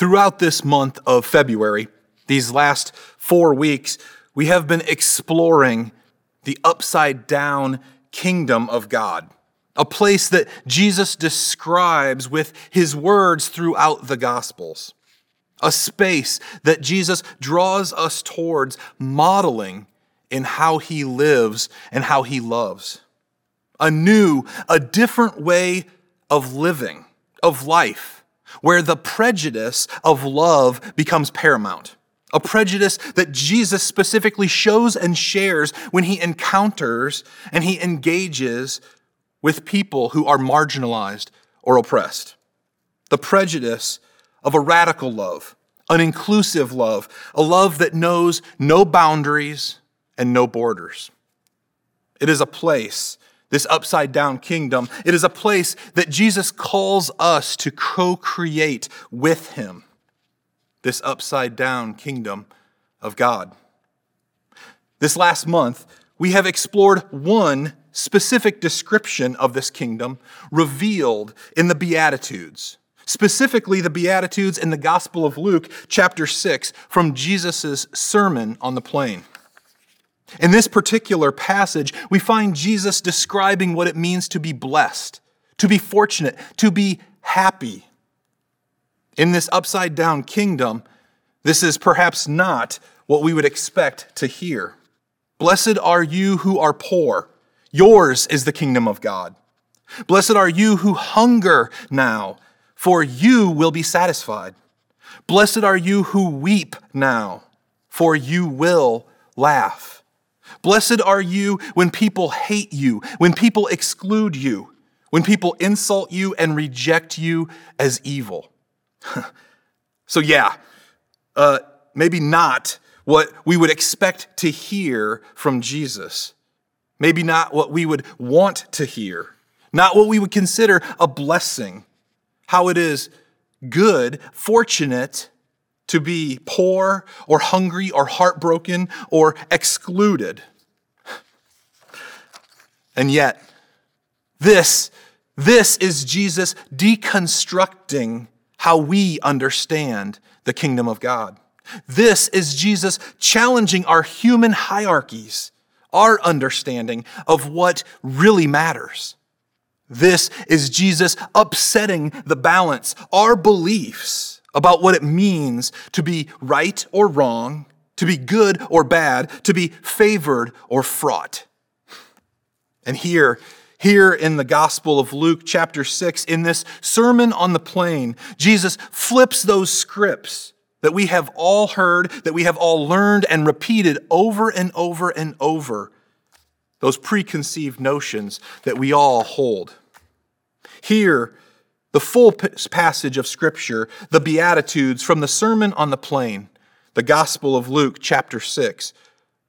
Throughout this month of February, these last four weeks, we have been exploring the upside down kingdom of God, a place that Jesus describes with his words throughout the Gospels, a space that Jesus draws us towards modeling in how he lives and how he loves. A new, a different way of living, of life, where the prejudice of love becomes paramount. A prejudice that Jesus specifically shows and shares when he encounters and he engages with people who are marginalized or oppressed. The prejudice of a radical love, an inclusive love, a love that knows no boundaries and no borders. It is a place, this upside down kingdom, it is a place that Jesus calls us to co create with him, this upside down kingdom of God. This last month, we have explored one specific description of this kingdom revealed in the Beatitudes, specifically the Beatitudes in the Gospel of Luke, chapter 6, from Jesus' Sermon on the Plain. In this particular passage, we find Jesus describing what it means to be blessed, to be fortunate, to be happy. In this upside down kingdom, this is perhaps not what we would expect to hear. Blessed are you who are poor. Yours is the kingdom of God. Blessed are you who hunger now, for you will be satisfied. Blessed are you who weep now, for you will laugh. Blessed are you when people hate you, when people exclude you, when people insult you and reject you as evil. so, yeah, uh, maybe not what we would expect to hear from Jesus. Maybe not what we would want to hear, not what we would consider a blessing. How it is good, fortunate to be poor or hungry or heartbroken or excluded. And yet, this, this is Jesus deconstructing how we understand the kingdom of God. This is Jesus challenging our human hierarchies, our understanding of what really matters. This is Jesus upsetting the balance, our beliefs about what it means to be right or wrong, to be good or bad, to be favored or fraught. And here, here in the Gospel of Luke, chapter 6, in this Sermon on the Plain, Jesus flips those scripts that we have all heard, that we have all learned and repeated over and over and over, those preconceived notions that we all hold. Here, the full passage of Scripture, the Beatitudes from the Sermon on the Plain, the Gospel of Luke, chapter 6,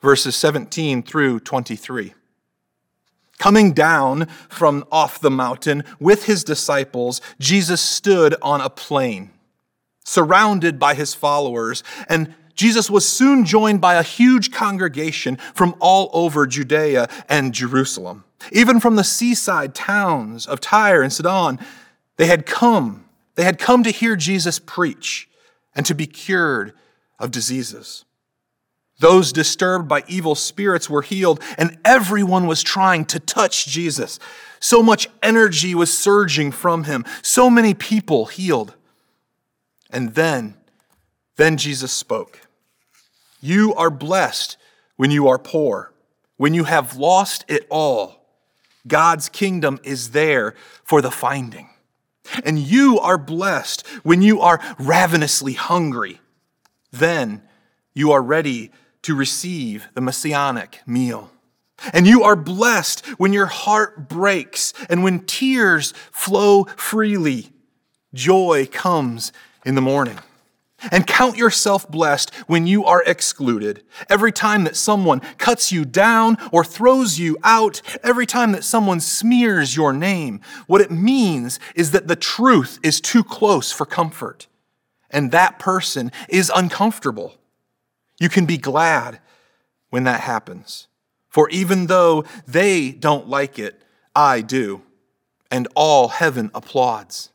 verses 17 through 23. Coming down from off the mountain with his disciples, Jesus stood on a plain, surrounded by his followers, and Jesus was soon joined by a huge congregation from all over Judea and Jerusalem. Even from the seaside towns of Tyre and Sidon, they had come. They had come to hear Jesus preach and to be cured of diseases. Those disturbed by evil spirits were healed, and everyone was trying to touch Jesus. So much energy was surging from him, so many people healed. And then, then Jesus spoke. You are blessed when you are poor, when you have lost it all. God's kingdom is there for the finding. And you are blessed when you are ravenously hungry. Then you are ready to receive the messianic meal. And you are blessed when your heart breaks and when tears flow freely. Joy comes in the morning. And count yourself blessed when you are excluded. Every time that someone cuts you down or throws you out, every time that someone smears your name, what it means is that the truth is too close for comfort. And that person is uncomfortable. You can be glad when that happens. For even though they don't like it, I do, and all heaven applauds.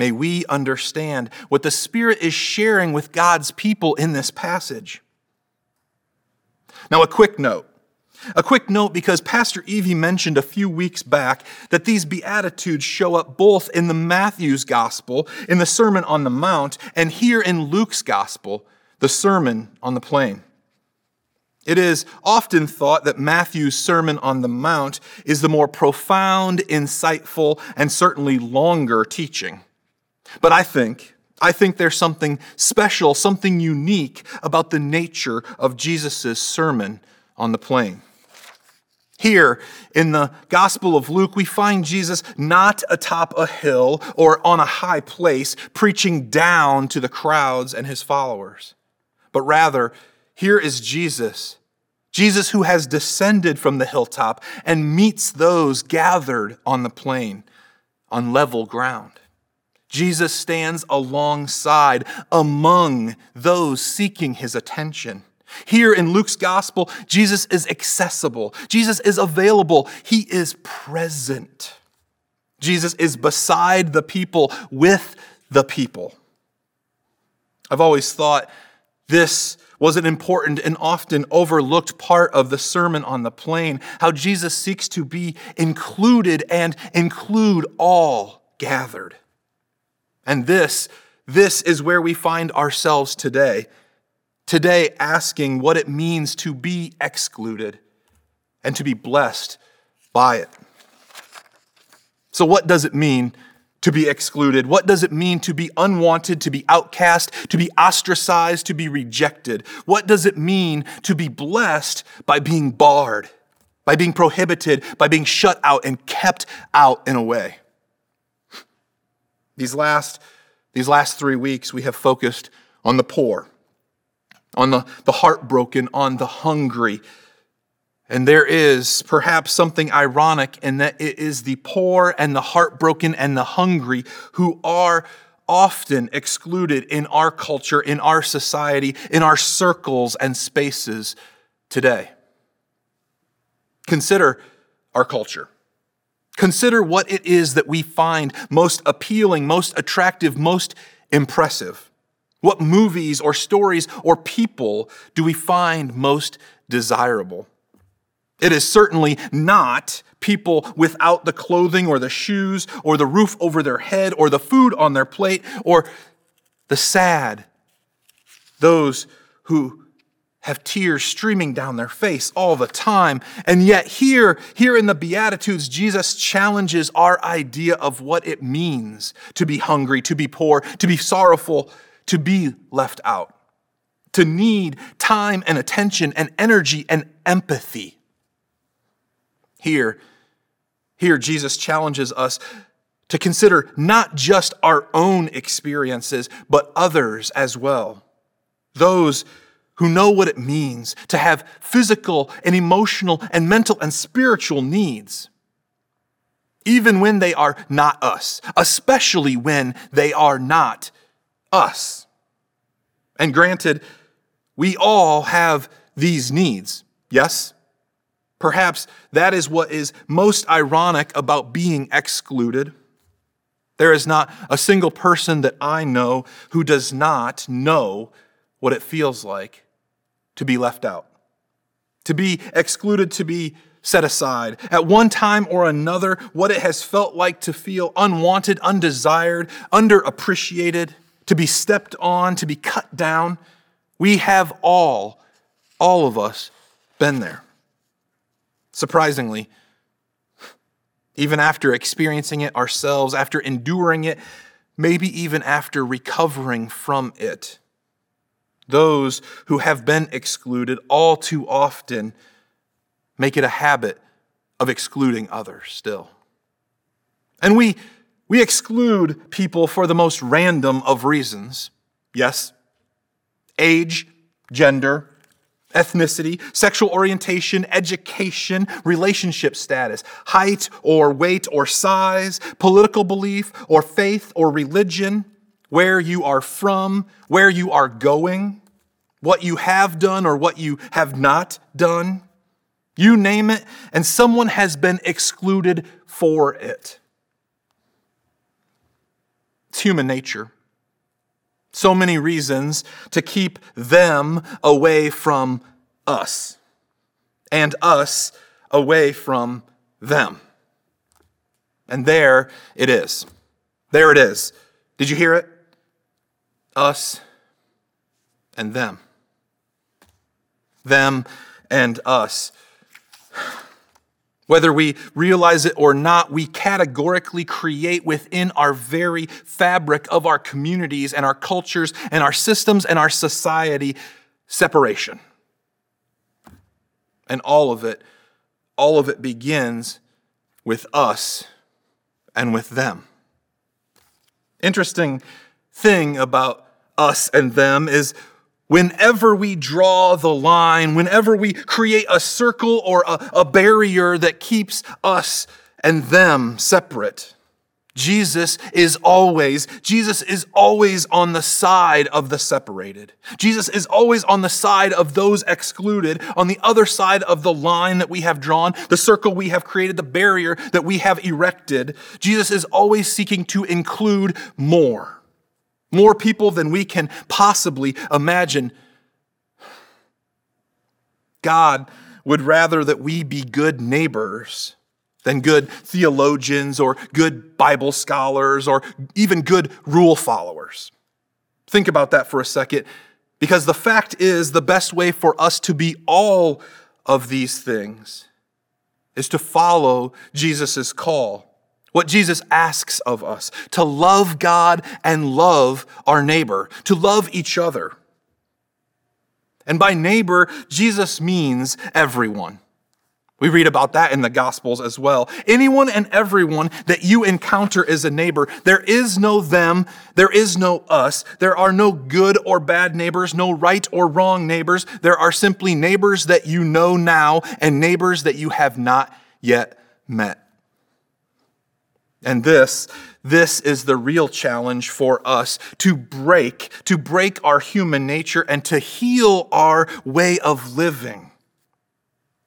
May we understand what the Spirit is sharing with God's people in this passage. Now, a quick note. A quick note because Pastor Evie mentioned a few weeks back that these Beatitudes show up both in the Matthew's Gospel, in the Sermon on the Mount, and here in Luke's Gospel, the Sermon on the Plain. It is often thought that Matthew's Sermon on the Mount is the more profound, insightful, and certainly longer teaching. But I think, I think there's something special, something unique about the nature of Jesus' sermon on the plain. Here in the Gospel of Luke, we find Jesus not atop a hill or on a high place preaching down to the crowds and his followers, but rather, here is Jesus, Jesus who has descended from the hilltop and meets those gathered on the plain, on level ground. Jesus stands alongside, among those seeking his attention. Here in Luke's gospel, Jesus is accessible. Jesus is available. He is present. Jesus is beside the people, with the people. I've always thought this was an important and often overlooked part of the Sermon on the Plain, how Jesus seeks to be included and include all gathered. And this, this is where we find ourselves today today asking what it means to be excluded and to be blessed by it. So, what does it mean to be excluded? What does it mean to be unwanted, to be outcast, to be ostracized, to be rejected? What does it mean to be blessed by being barred, by being prohibited, by being shut out and kept out in a way? These last, these last three weeks, we have focused on the poor on the, the heartbroken, on the hungry. And there is perhaps something ironic in that it is the poor and the heartbroken and the hungry who are often excluded in our culture, in our society, in our circles and spaces today. Consider our culture. Consider what it is that we find most appealing, most attractive, most impressive. What movies or stories or people do we find most desirable? It is certainly not people without the clothing or the shoes or the roof over their head or the food on their plate or the sad, those who have tears streaming down their face all the time. And yet, here, here in the Beatitudes, Jesus challenges our idea of what it means to be hungry, to be poor, to be sorrowful, to be left out, to need time and attention and energy and empathy. Here, here Jesus challenges us to consider not just our own experiences, but others as well. Those who know what it means to have physical and emotional and mental and spiritual needs, even when they are not us, especially when they are not us. And granted, we all have these needs, yes? Perhaps that is what is most ironic about being excluded. There is not a single person that I know who does not know what it feels like to be left out, to be excluded, to be set aside. At one time or another, what it has felt like to feel unwanted, undesired, underappreciated to be stepped on, to be cut down. We have all, all of us, been there. Surprisingly, even after experiencing it ourselves, after enduring it, maybe even after recovering from it, those who have been excluded all too often make it a habit of excluding others still. And we we exclude people for the most random of reasons. Yes, age, gender, ethnicity, sexual orientation, education, relationship status, height or weight or size, political belief or faith or religion, where you are from, where you are going, what you have done or what you have not done. You name it, and someone has been excluded for it. It's human nature. So many reasons to keep them away from us and us away from them. And there it is. There it is. Did you hear it? Us and them. Them and us. Whether we realize it or not, we categorically create within our very fabric of our communities and our cultures and our systems and our society separation. And all of it, all of it begins with us and with them. Interesting thing about us and them is whenever we draw the line, whenever we create a circle or a, a, barrier that keeps us and them separate, Jesus is always, Jesus is always on the side of the separated. Jesus is always on the side of those excluded, on the other side of the line that we have drawn, the circle we have created, the barrier that we have erected. Jesus is always seeking to include more more people than we can possibly imagine. God would rather that we be good neighbors than good theologians or good Bible scholars or even good rule followers. Think about that for a second, because the fact is the best way for us to be all of these things is to follow Jesus' call what Jesus asks of us to love God and love our neighbor, to love each other. And by neighbor, Jesus means everyone. We read about that in the Gospels as well. Anyone and everyone that you encounter is a neighbor. There is no them, there is no us. There are no good or bad neighbors, no right or wrong neighbors. There are simply neighbors that you know now and neighbors that you have not yet met. And this, this is the real challenge for us to break, to break our human nature and to heal our way of living.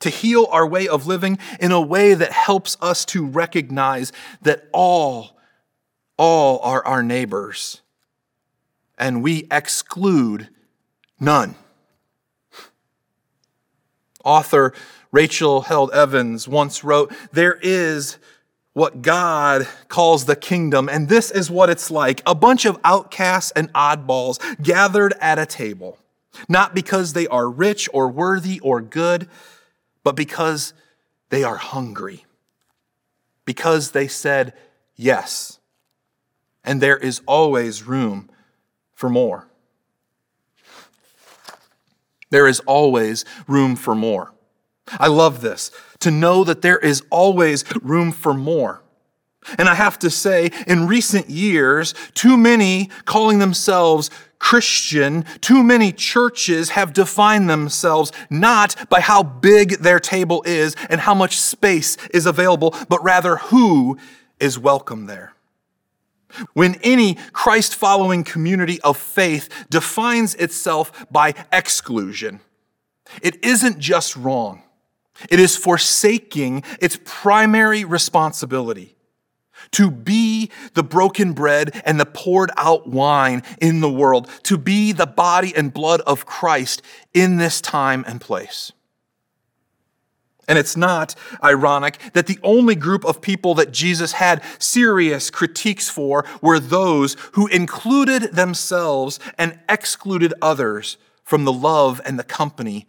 To heal our way of living in a way that helps us to recognize that all, all are our neighbors and we exclude none. Author Rachel Held Evans once wrote, There is what God calls the kingdom, and this is what it's like a bunch of outcasts and oddballs gathered at a table, not because they are rich or worthy or good, but because they are hungry, because they said yes, and there is always room for more. There is always room for more. I love this to know that there is always room for more. And I have to say, in recent years, too many calling themselves Christian, too many churches have defined themselves not by how big their table is and how much space is available, but rather who is welcome there. When any Christ following community of faith defines itself by exclusion, it isn't just wrong. It is forsaking its primary responsibility to be the broken bread and the poured out wine in the world, to be the body and blood of Christ in this time and place. And it's not ironic that the only group of people that Jesus had serious critiques for were those who included themselves and excluded others from the love and the company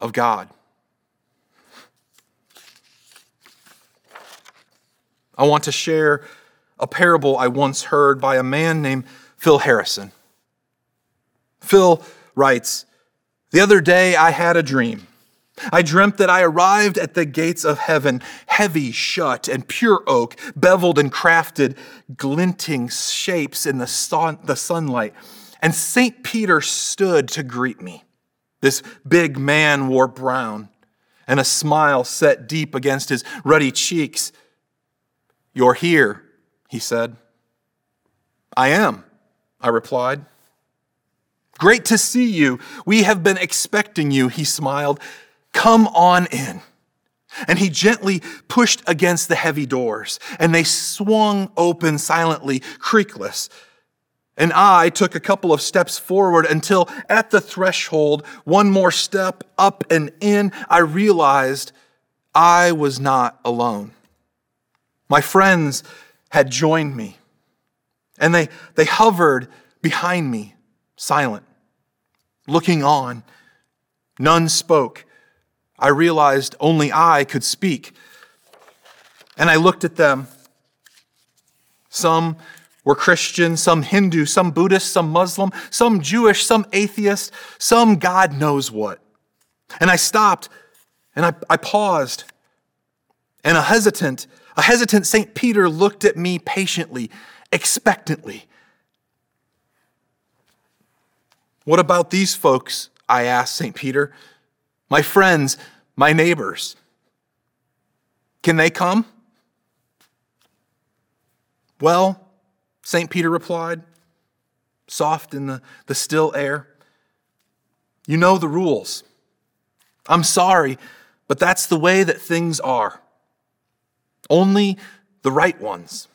of God. I want to share a parable I once heard by a man named Phil Harrison. Phil writes The other day I had a dream. I dreamt that I arrived at the gates of heaven, heavy shut and pure oak, beveled and crafted, glinting shapes in the, sun, the sunlight. And St. Peter stood to greet me. This big man wore brown, and a smile set deep against his ruddy cheeks. You're here, he said. I am, I replied. Great to see you. We have been expecting you, he smiled. Come on in. And he gently pushed against the heavy doors, and they swung open silently, creakless. And I took a couple of steps forward until at the threshold, one more step up and in, I realized I was not alone. My friends had joined me, and they, they hovered behind me, silent, looking on. None spoke. I realized only I could speak. And I looked at them. Some were Christian, some Hindu, some Buddhist, some Muslim, some Jewish, some atheist, some God knows what. And I stopped and I, I paused. And a hesitant, a hesitant St. Peter looked at me patiently, expectantly. What about these folks? I asked St. Peter my friends, my neighbors. Can they come? Well, St. Peter replied, soft in the, the still air. You know the rules. I'm sorry, but that's the way that things are. Only the right ones.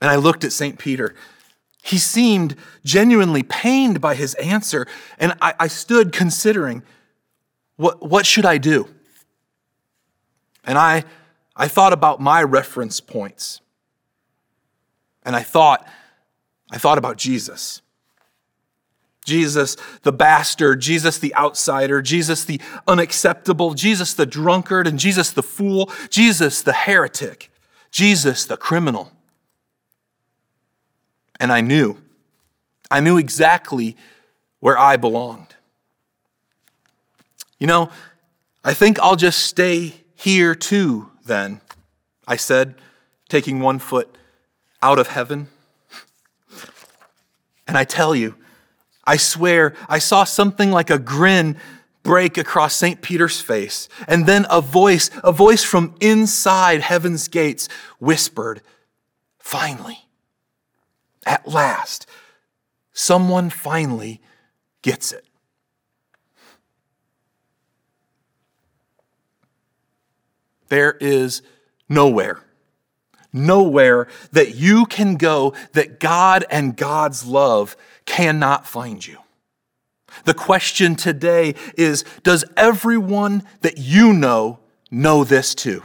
And I looked at St. Peter he seemed genuinely pained by his answer, and I, I stood considering what, what should I do? And I, I thought about my reference points. And I thought, I thought about Jesus. Jesus the bastard, Jesus the outsider, Jesus the unacceptable, Jesus the drunkard, and Jesus the fool, Jesus the heretic, Jesus the criminal. And I knew. I knew exactly where I belonged. You know, I think I'll just stay here too, then, I said, taking one foot out of heaven. And I tell you, I swear, I saw something like a grin break across St. Peter's face. And then a voice, a voice from inside heaven's gates whispered, Finally. At last, someone finally gets it. There is nowhere, nowhere that you can go that God and God's love cannot find you. The question today is Does everyone that you know know this too?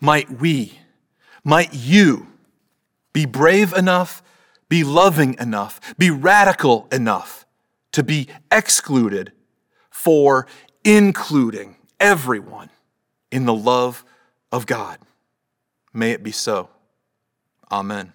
Might we might you be brave enough, be loving enough, be radical enough to be excluded for including everyone in the love of God. May it be so. Amen.